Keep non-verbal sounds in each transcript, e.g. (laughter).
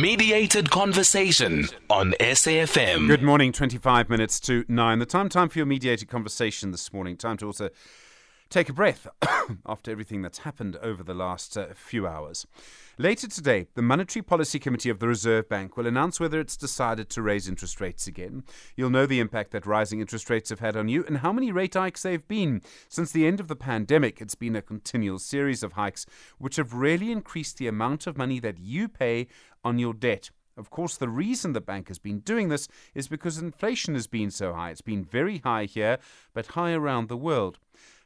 Mediated conversation on SAFM. Good morning, 25 minutes to 9. The time time for your mediated conversation this morning. Time to also take a breath (coughs) after everything that's happened over the last uh, few hours. Later today, the Monetary Policy Committee of the Reserve Bank will announce whether it's decided to raise interest rates again. You'll know the impact that rising interest rates have had on you and how many rate hikes they've been. Since the end of the pandemic, it's been a continual series of hikes which have really increased the amount of money that you pay on your debt. Of course, the reason the bank has been doing this is because inflation has been so high. It's been very high here, but high around the world.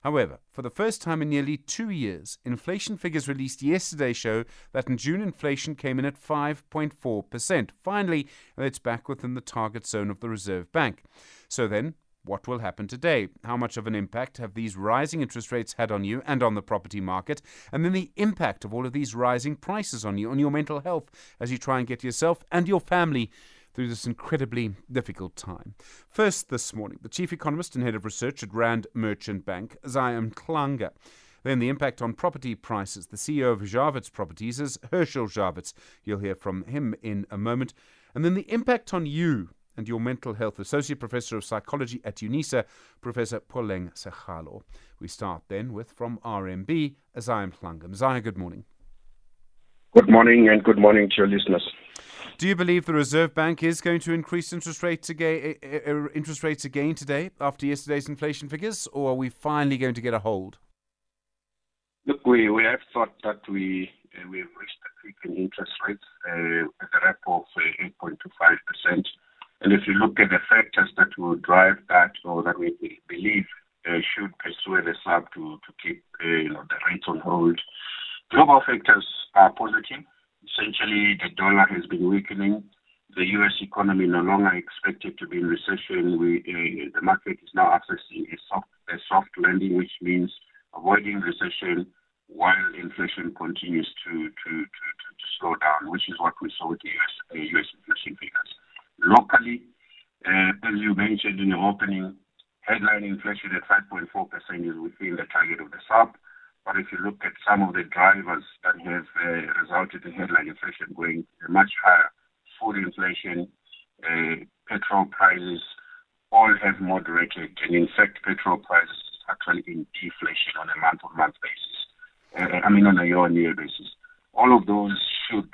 However, for the first time in nearly two years, inflation figures released yesterday show that in June inflation came in at 5.4%. Finally, it's back within the target zone of the Reserve Bank. So then, what will happen today? How much of an impact have these rising interest rates had on you and on the property market? And then the impact of all of these rising prices on you, on your mental health, as you try and get yourself and your family through this incredibly difficult time. First, this morning, the chief economist and head of research at Rand Merchant Bank, Isaah Mhlanga. Then the impact on property prices. The CEO of Jawitz Properties is Herschel Jawitz. You'll hear from him in a moment. And then the impact on you and your mental health. Associate Professor of Psychology at UNISA, Professor Puleng Segalo. We start then with from RMB, Isaah Mhlanga. Isaah, good morning. Good morning and good morning to your listeners. Do you believe the Reserve Bank is going to increase interest rates again, uh, interest rates again today after yesterday's inflation figures, or are we finally going to get a hold? Look, we, we have thought that we uh, we have reached a peak in interest rates uh, at a rate of 8.25 percent. And if you look at the factors that will drive that, or that we believe uh, should persuade the SARB to to keep uh, you know the rates on hold, global factors are positive. Essentially, the dollar has been weakening. The U.S. economy no longer expected to be in recession. We, uh, the market is now accessing a soft, a soft landing, which means avoiding recession while inflation continues to, to, to, to, to slow down, which is what we saw with the U.S. Uh, US inflation figures. Locally, uh, as you mentioned in your opening, headline inflation at 5.4% is within the target of the SARB. But if you look at some of the drivers that have uh, resulted in headline inflation going much higher, food inflation, uh, petrol prices, all have moderated. And in fact, petrol prices actually in deflation on a month-on-month basis. Uh, I mean, on a year-on-year basis. All of those should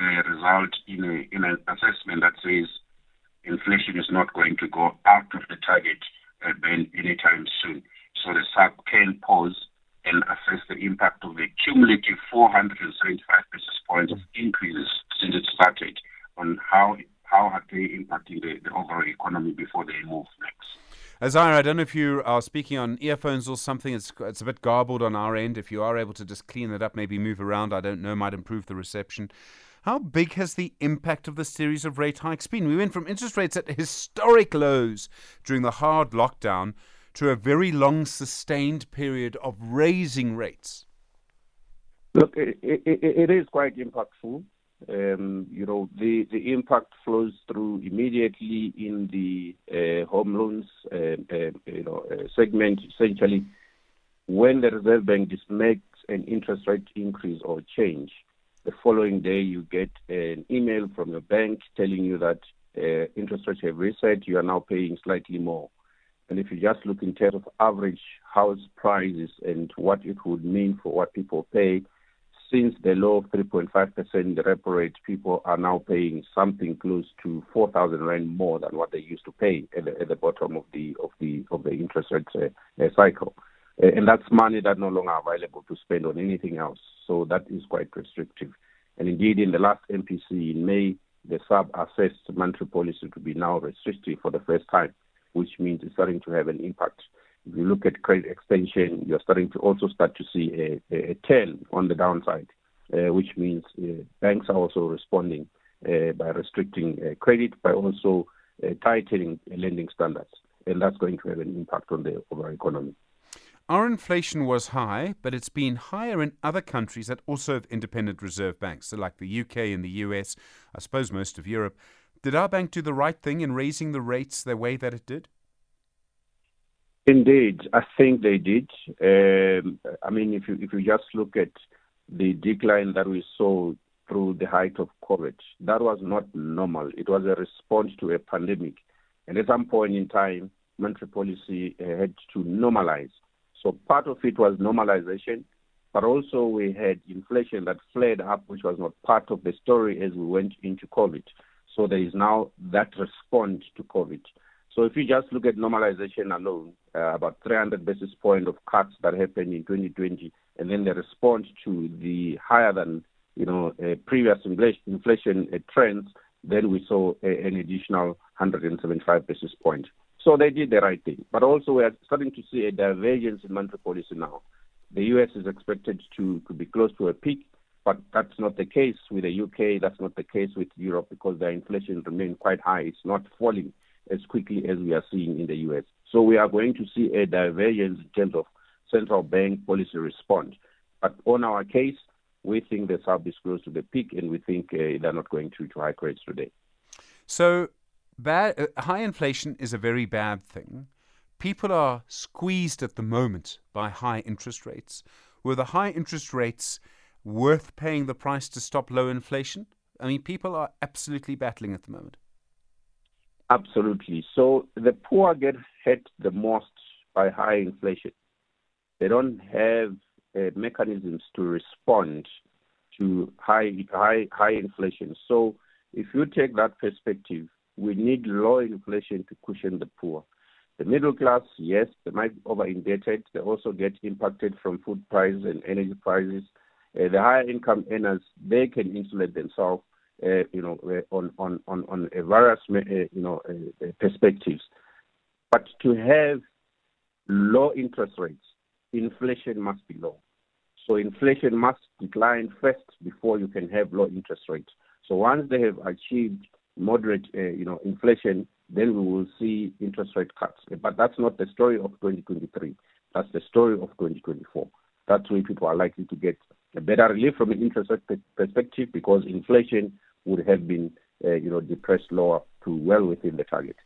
uh, result in, a, in an assessment that says inflation is not going to go out of the target uh, band anytime soon. So the SARB can pause and assess the impact of the cumulative 475 basis points of increases since it started on how how are they impacting the, the overall economy before they move next. Isaah, I don't know if you are speaking on earphones or something. It's it's a bit garbled on our end. If you are able to just clean it up, maybe move around, I don't know, might improve the reception. How big has the impact of the series of rate hikes been? We went from interest rates at historic lows during the hard lockdown to a very long sustained period of raising rates? Look, it, it, it is quite impactful. Um, you know, the, the impact flows through immediately in the uh, home loans uh, uh, you know, uh, segment. Essentially, when the Reserve Bank makes an interest rate increase or change, the following day you get an email from your bank telling you that uh, interest rates have reset. You are now paying slightly more. And if you just look in terms of average house prices and what it would mean for what people pay, since the low of 3.5% the repo rate, people are now paying something close to 4,000 rand more than what they used to pay at the, at the bottom of the of the of the interest rate uh, uh, cycle, uh, and that's money that no longer available to spend on anything else. So that is quite restrictive. And indeed, in the last MPC in May, the SARB assessed monetary policy to be now restrictive for the first time which means it's starting to have an impact. If you look at credit extension, you're starting to also start to see a, a, a tail on the downside, uh, which means uh, banks are also responding uh, by restricting uh, credit, by also uh, tightening lending standards, and that's going to have an impact on the overall economy. Our inflation was high, but it's been higher in other countries that also have independent reserve banks, so like the UK and the US, I suppose most of Europe. Did our bank do the right thing in raising the rates the way that it did? Indeed, I think they did. Um, I mean, if you if you just look at the decline that we saw through the height of COVID. That was not normal. It was a response to a pandemic. And at some point in time, monetary policy uh, had to normalize. So part of it was normalization, but also we had inflation that flared up, which was not part of the story as we went into COVID. So there is now that response to COVID. So if you just look at normalization alone, uh, about 300 basis point of cuts that happened in 2020, and then the response to the higher than you know uh, previous inflation uh, trends, then we saw an additional 175 basis point. So they did the right thing. But also we are starting to see a divergence in monetary policy now. The US is expected to, to be close to a peak, but that's not the case with the UK. That's not the case with Europe because their inflation remains quite high. It's not falling as quickly as we are seeing in the US. So we are going to see a divergence in terms of central bank policy response. But on our case, we think the South is close to the peak, and we think uh, they're not going to, to high rates today. So, bad, uh, high inflation is a very bad thing. People are squeezed at the moment by high interest rates. Were the high interest rates worth paying the price to stop low inflation? I mean, people are absolutely battling at the moment. Absolutely. So the poor get hit the most by high inflation. They don't have uh, mechanisms to respond to high high high inflation. So if you take that perspective, we need low inflation to cushion the poor. The middle class, yes, they might be over indebted. They also get impacted from food prices and energy prices. Uh, the higher income earners, they can insulate themselves uh, you know, uh, on on on on various uh, you know perspectives. But to have low interest rates, inflation must be low. So inflation must decline first before you can have low interest rates. So once they have achieved moderate, uh, you know, inflation, then we will see interest rate cuts. But that's not the story of 2023. That's the story of 2024. That's where people are likely to get better relief from an interest perspective because inflation would have been, uh, you know, depressed lower to well within the target.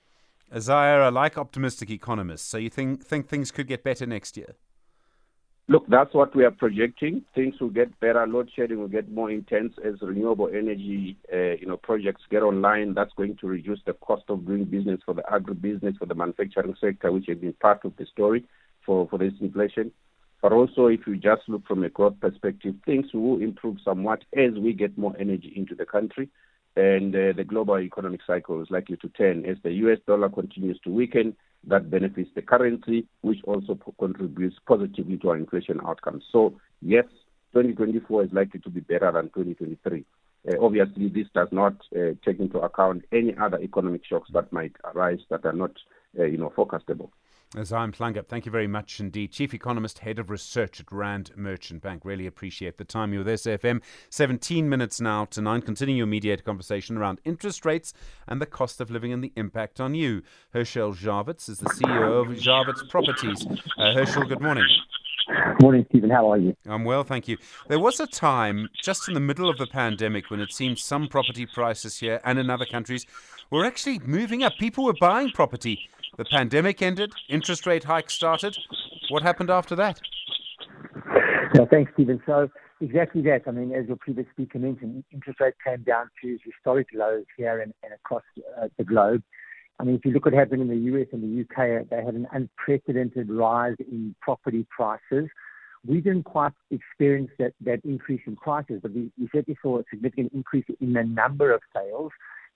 I like optimistic economists. So you think think things could get better next year? Look, that's what we are projecting. Things will get better. Load shedding will get more intense as renewable energy, uh, you know, projects get online. That's going to reduce the cost of doing business for the agribusiness, for the manufacturing sector, which has been part of the story for, for this inflation. But also, if you just look from a growth perspective, things will improve somewhat as we get more energy into the country. And uh, the global economic cycle is likely to turn as the US dollar continues to weaken. That benefits the currency, which also contributes positively to our inflation outcomes. So, yes, 2024 is likely to be better than 2023. Uh, obviously, this does not uh, take into account any other economic shocks that might arise that are not, uh, you know, forecastable. Isaah Mhlanga, thank you very much indeed. Chief Economist, Head of Research at Rand Merchant Bank. Really appreciate the time you're there, SAFM. 17 minutes now to 9. Continuing your mediated conversation around interest rates and the cost of living and the impact on you. Herschel Jawitz is the CEO of Jawitz Properties. Uh, Herschel, good morning. Morning, Stephen. How are you? I'm well, thank you. There was a time just in the middle of the pandemic when it seemed some property prices here and in other countries were actually moving up. People were buying property the pandemic ended, interest rate hikes started. What happened after that? Thanks, Stephen. So exactly that. I mean, as your previous speaker mentioned, interest rates came down to historic lows here and, and across uh, the globe. I mean, if you look at what happened in the US and the UK, they had an unprecedented rise in property prices. We didn't quite experience that, that increase in prices, but we, we certainly saw a significant increase in the number of sales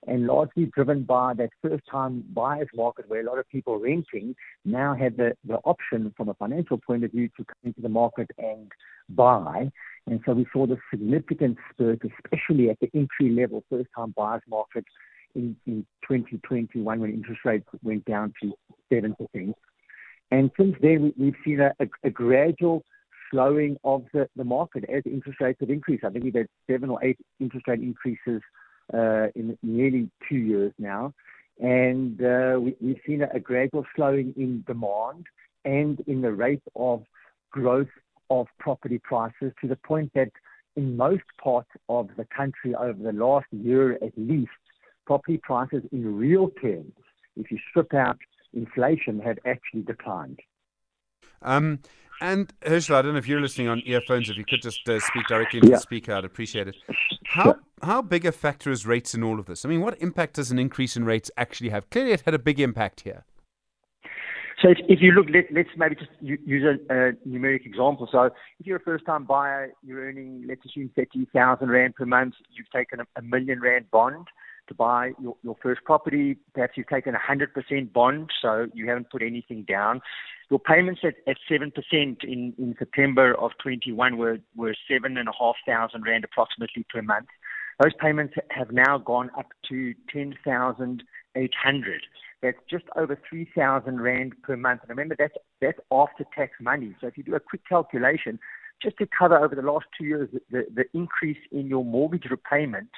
and largely driven by that first time buyers market where a lot of people renting now have the, the option from a financial point of view to come into the market and buy. And so we saw the significant spurt, especially at the entry level first time buyers market in, in 2021 when interest rates went down to 7%. And since then, we, have seen a, a, a gradual slowing of the, the market as interest rates have increased. I think we've had seven or eight interest rate increases uh, in nearly two years now. And uh, we, have seen a, gradual slowing in demand and in the rate of growth of property prices to the point that in most parts of the country over the last year at least, property prices in real terms, if you strip out inflation, have actually declined. Um, And Herschel, I don't know if you're listening on earphones. If you could just uh, speak directly into Yeah. the speaker, I'd appreciate it. How how big a factor is rates in all of this? I mean, what impact does an increase in rates actually have? Clearly, it had a big impact here. So if, if you look, let, let's maybe just use a, a numeric example. So if you're a first-time buyer, you're earning, let's assume, 30,000 Rand per month. You've taken a, a million Rand bond to buy your, your first property. Perhaps you've taken a 100% bond, so you haven't put anything down. Your payments at, at 7% in, in September of 21 were, were 7,500 Rand approximately per month. Those payments have now gone up to 10,800. That's just over 3,000 Rand per month. And remember, that's, that's after tax money. So if you do a quick calculation, just to cover over the last two years, the, the increase in your mortgage repayment,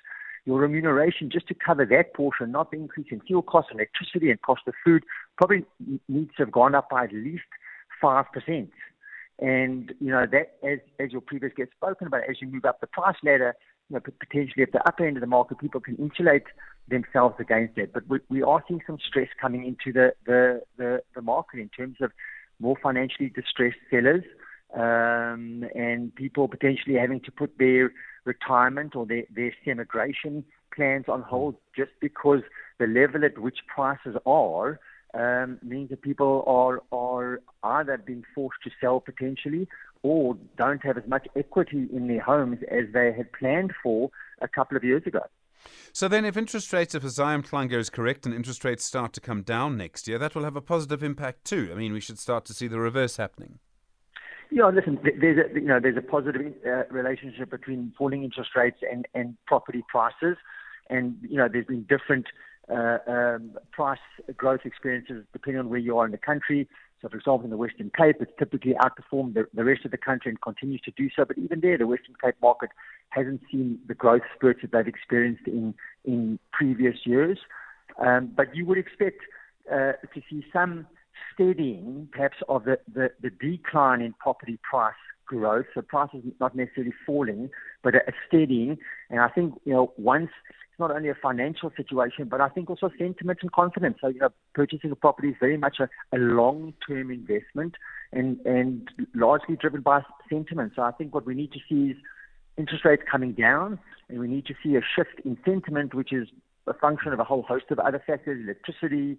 your remuneration, just to cover that portion, not the increase in fuel costs, electricity, and cost of food, probably needs to have gone up by at least 5%. And, you know, that, as, as your previous gets spoken about, as you move up the price ladder, you know, potentially at the upper end of the market, people can insulate themselves against that. But we, we are seeing some stress coming into the, the, the, the market in terms of more financially distressed sellers um, and people potentially having to put their retirement or their, their semigration plans on hold just because the level at which prices are um, means that people are are either being forced to sell potentially or don't have as much equity in their homes as they had planned for a couple of years ago. So then, if interest rates, if a Isaah Mhlanga is correct, and interest rates start to come down next year, that will have a positive impact too. I mean, we should start to see the reverse happening. Yeah, listen, there's a you know there's a positive uh, relationship between falling interest rates and and property prices, and you know there's been different uh, um, price growth experiences depending on where you are in the country. So, for example, in the Western Cape, it's typically outperformed the, the rest of the country and continues to do so. But even there, the Western Cape market hasn't seen the growth spurts that they've experienced in in previous years. Um, but you would expect uh, to see some steadying, perhaps, of the, the, the decline in property price growth. So prices not necessarily falling, but a, steadying. And I think, you know, once it's not only a financial situation, but I think also sentiment and confidence. So, you know, purchasing a property is very much a, a long-term investment and, and largely driven by sentiment. So I think what we need to see is interest rates coming down, and we need to see a shift in sentiment, which is a function of a whole host of other factors, electricity,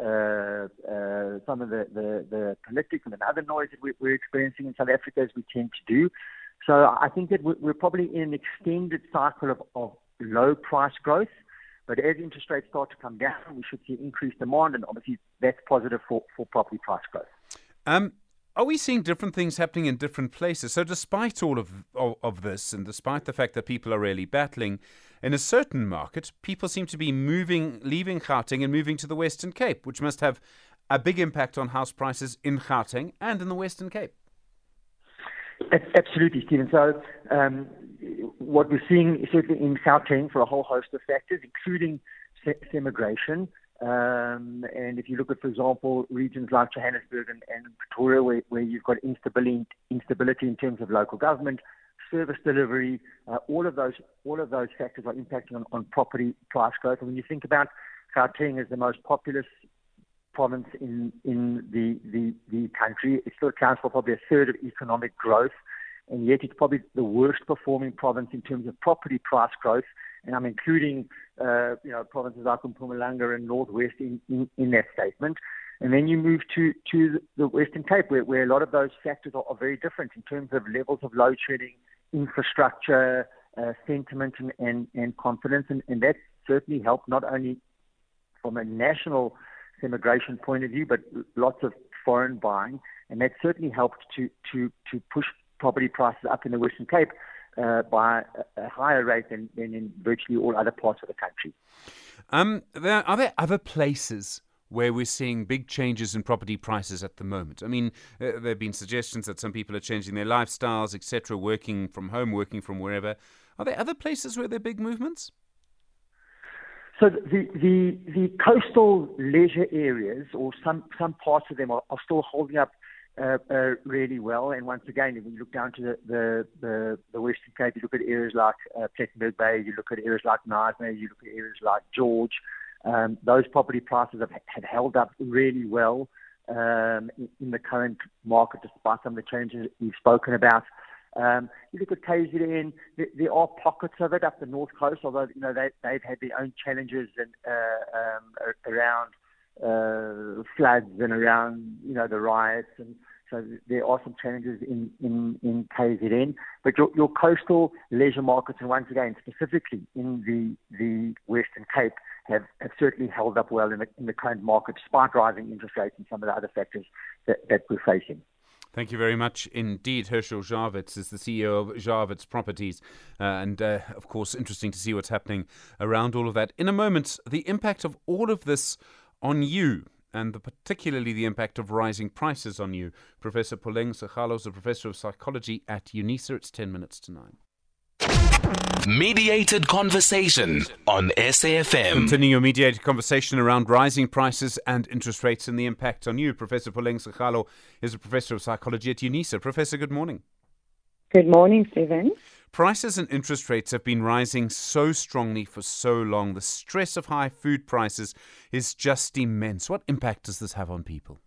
uh, uh, some of the, the, the political and other noise that we, we're experiencing in South Africa, as we tend to do. So I think that we're, we're probably in an extended cycle of, of low price growth. But as interest rates start to come down, we should see increased demand, and obviously that's positive for, for property price growth. Um, are we seeing different things happening in different places? So, despite all of, of of this, and despite the fact that people are really battling, in a certain market, people seem to be moving, leaving Gauteng and moving to the Western Cape, which must have a big impact on house prices in Gauteng and in the Western Cape. Absolutely, Stephen. So, um, what we're seeing certainly in Gauteng for a whole host of factors, including immigration. Um, and if you look at, for example, regions like Johannesburg and, and Pretoria, where, where you've got instability, instability in terms of local government, service delivery, uh, all of those all of those factors are impacting on, on property price growth. And when you think about Gauteng as the most populous province in in the, the the country, it still accounts for probably a third of economic growth, and yet it's probably the worst performing province in terms of property price growth. And I'm including uh, you know provinces like Mpumalanga and Northwest in, in, in that statement. And then you move to, to the Western Cape, where, where a lot of those factors are, are very different in terms of levels of load shedding, infrastructure, uh, sentiment, and, and, and confidence. And, and that certainly helped not only from a national immigration point of view, but lots of foreign buying. And that certainly helped to, to, to push property prices up in the Western Cape uh, by a, higher rate than, than in virtually all other parts of the country. Um, there, are there other places where we're seeing big changes in property prices at the moment. I mean, uh, there have been suggestions that some people are changing their lifestyles, etc., working from home, working from wherever. Are there other places where there are big movements? So the, the, the coastal leisure areas, or some, some parts of them, are, are still holding up uh, uh, really well. And once again, if you look down to the, the, the, the Western Cape, you look at areas like uh, Plettenberg Bay, you look at areas like Knysna, you look at areas like George, um, those property prices have, have held up really well um, in, in, the current market, despite some of the changes we've spoken about. Um, you look at KZN, there, there, are pockets of it up the north coast, although you know they, they've had their own challenges and, uh, um, around uh, floods and around you know the riots, and so there are some challenges in in, in KZN. But your, your coastal leisure markets, and once again specifically in the the Western Cape, certainly held up well in the, in the current market, despite rising interest rates and some of the other factors that, that we're facing. Thank you very much indeed. Herschel Jawitz is the CEO of Jawitz Properties. Uh, and uh, of course, interesting to see what's happening around all of that. In a moment, the impact of all of this on you and the, particularly the impact of rising prices on you. Professor Puleng Segalo is a professor of psychology at UNISA. It's 10 minutes to 9. Mediated conversation on SAFM. Continuing your mediated conversation around rising prices and interest rates and the impact on you. Professor Puleng Segalo is a professor of psychology at UNISA. Professor, good morning. Good morning, Stephen. Prices and interest rates have been rising so strongly for so long. The stress of high food prices is just immense. What impact does this have on people?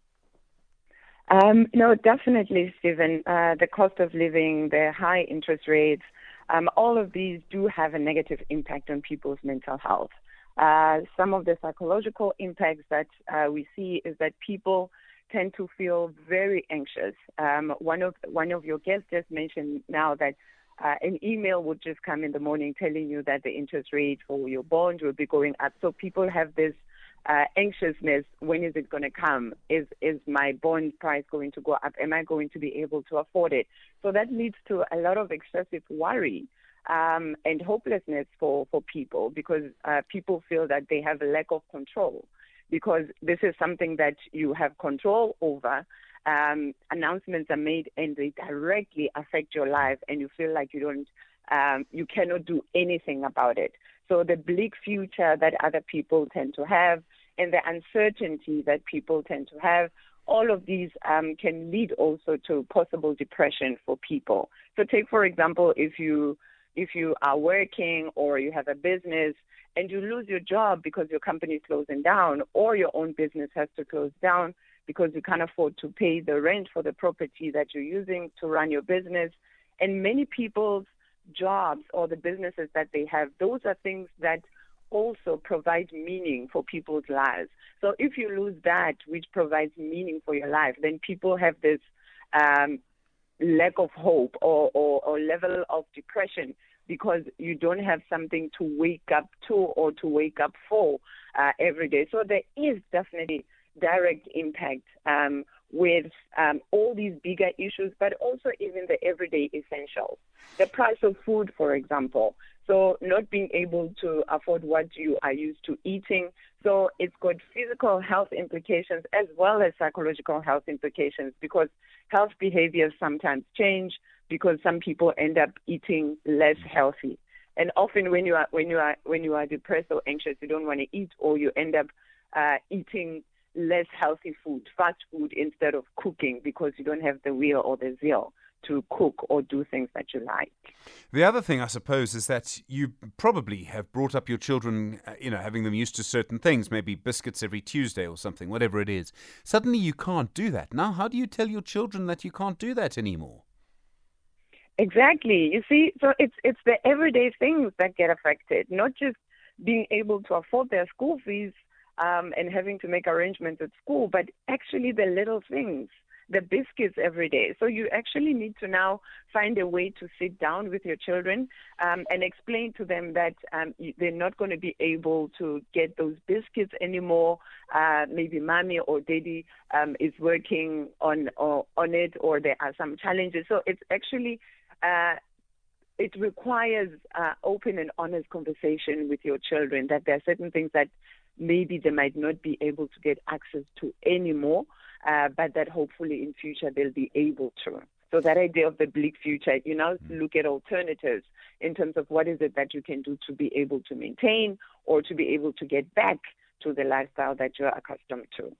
Um, no, definitely, Stephen. Uh, the cost of living, the high interest rates, um, all of these do have a negative impact on people's mental health. Uh, some of the psychological impacts that uh, we see is that people tend to feel very anxious. Um, one of one of your guests just mentioned now that uh, an email would just come in the morning telling you that the interest rate for your bond will be going up. So people have this uh, anxiousness. When is it going to come? Is is my bond price going to go up? Am I going to be able to afford it? So that leads to a lot of excessive worry um, and hopelessness for for people because uh, people feel that they have a lack of control because this is something that you have control over. Um, announcements are made and they directly affect your life, and you feel like you don't, um, you cannot do anything about it. So the bleak future that other people tend to have and the uncertainty that people tend to have, all of these um, can lead also to possible depression for people. So take for example, if you if you are working or you have a business and you lose your job because your company is closing down or your own business has to close down because you can't afford to pay the rent for the property that you're using to run your business. And many people's jobs or the businesses that they have, those are things that also provide meaning for people's lives. So if you lose that, which provides meaning for your life, then people have this um, lack of hope or, or, or level of depression because you don't have something to wake up to or to wake up for uh, every day. So there is definitely direct impact um, with um, all these bigger issues, but also even the everyday essentials. The price of food, for example. So, not being able to afford what you are used to eating. So, it's got physical health implications as well as psychological health implications because health behaviors sometimes change because some people end up eating less healthy. And often, when you are when you are when you are depressed or anxious, you don't want to eat, or you end up uh, eating less healthy food, fast food, instead of cooking because you don't have the will or the zeal to cook or do things that you like. The other thing, I suppose, is that you probably have brought up your children, uh, you know, having them used to certain things, maybe biscuits every Tuesday or something, whatever it is. Suddenly you can't do that. Now, how do you tell your children that you can't do that anymore? Exactly. You see, so it's it's the everyday things that get affected, not just being able to afford their school fees um, and having to make arrangements at school, but actually the little things, the biscuits every day. So you actually need to now find a way to sit down with your children um, and explain to them that um, they're not going to be able to get those biscuits anymore. Uh, maybe mommy or daddy um, is working on or, on it, or there are some challenges. So it's actually uh, it requires uh, open and honest conversation with your children that there are certain things that maybe they might not be able to get access to anymore, uh, but that hopefully in future they'll be able to. So that idea of the bleak future, you now mm. look at alternatives in terms of what is it that you can do to be able to maintain or to be able to get back to the lifestyle that you're accustomed to.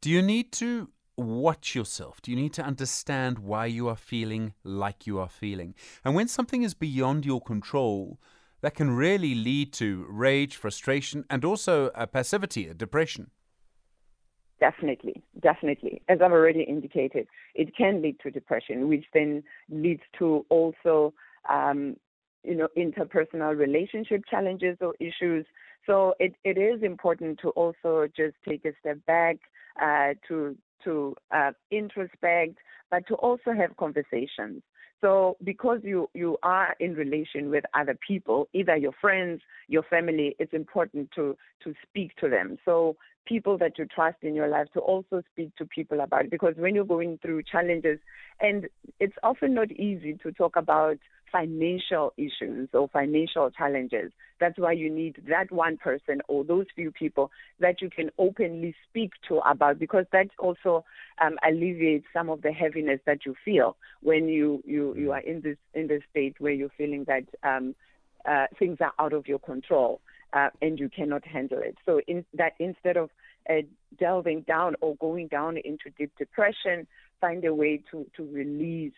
Do you need to watch yourself? Do you need to understand why you are feeling like you are feeling? And when something is beyond your control, that can really lead to rage, frustration, and also a passivity, a depression. Definitely, definitely. As I've already indicated, it can lead to depression, which then leads to also, um, you know, interpersonal relationship challenges or issues. So it, it is important to also just take a step back, uh, to to uh, introspect, but to also have conversations. So because you, you are in relation with other people, either your friends, your family, it's important to, to speak to them. So people that you trust in your life to also speak to people about it because when you're going through challenges and it's often not easy to talk about financial issues or financial challenges. That's why you need that one person or those few people that you can openly speak to about because that also um, alleviates some of the heaviness that you feel when you, you, you are in this in this state where you're feeling that um, uh, things are out of your control uh, and you cannot handle it. So in that instead of uh, delving down or going down into deep depression, find a way to, to release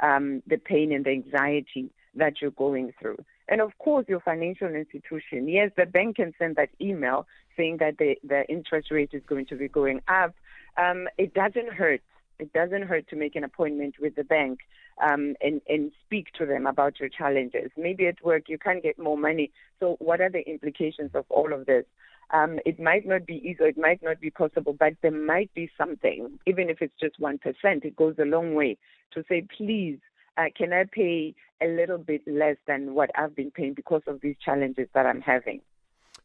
um, the pain and the anxiety that you're going through. And of course, your financial institution, yes, the bank can send that email saying that the, the interest rate is going to be going up. Um, it doesn't hurt. It doesn't hurt to make an appointment with the bank um, and, and speak to them about your challenges. Maybe at work you can't get more money. So, what are the implications of all of this? Um, it might not be easy, it might not be possible, but there might be something, even if it's just 1%, it goes a long way to say, please, uh, can I pay a little bit less than what I've been paying because of these challenges that I'm having?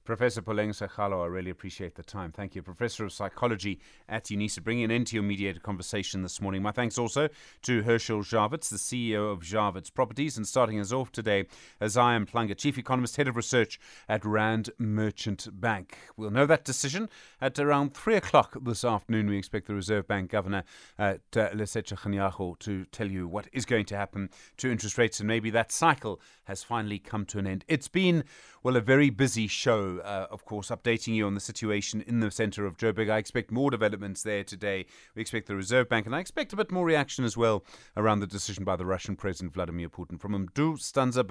Professor Puleng Segalo, I really appreciate the time. Thank you. Professor of Psychology at UNISA, bringing an end to your mediated conversation this morning. My thanks also to Herschel Jawitz, the CEO of Jawitz Properties, and starting us off today, Isaah Mhlanga, Chief Economist, Head of Research at Rand Merchant Bank. We'll know that decision at around 3 o'clock this afternoon. We expect the Reserve Bank Governor, at uh, Lesetja Kganyago, to tell you what is going to happen to interest rates, and maybe that cycle has finally come to an end. It's been, well, a very busy show uh, of course, updating you on the situation in the centre of Joburg. I expect more developments there today. We expect the Reserve Bank, and I expect a bit more reaction as well around the decision by the Russian President Vladimir Putin from Mdu Stanza.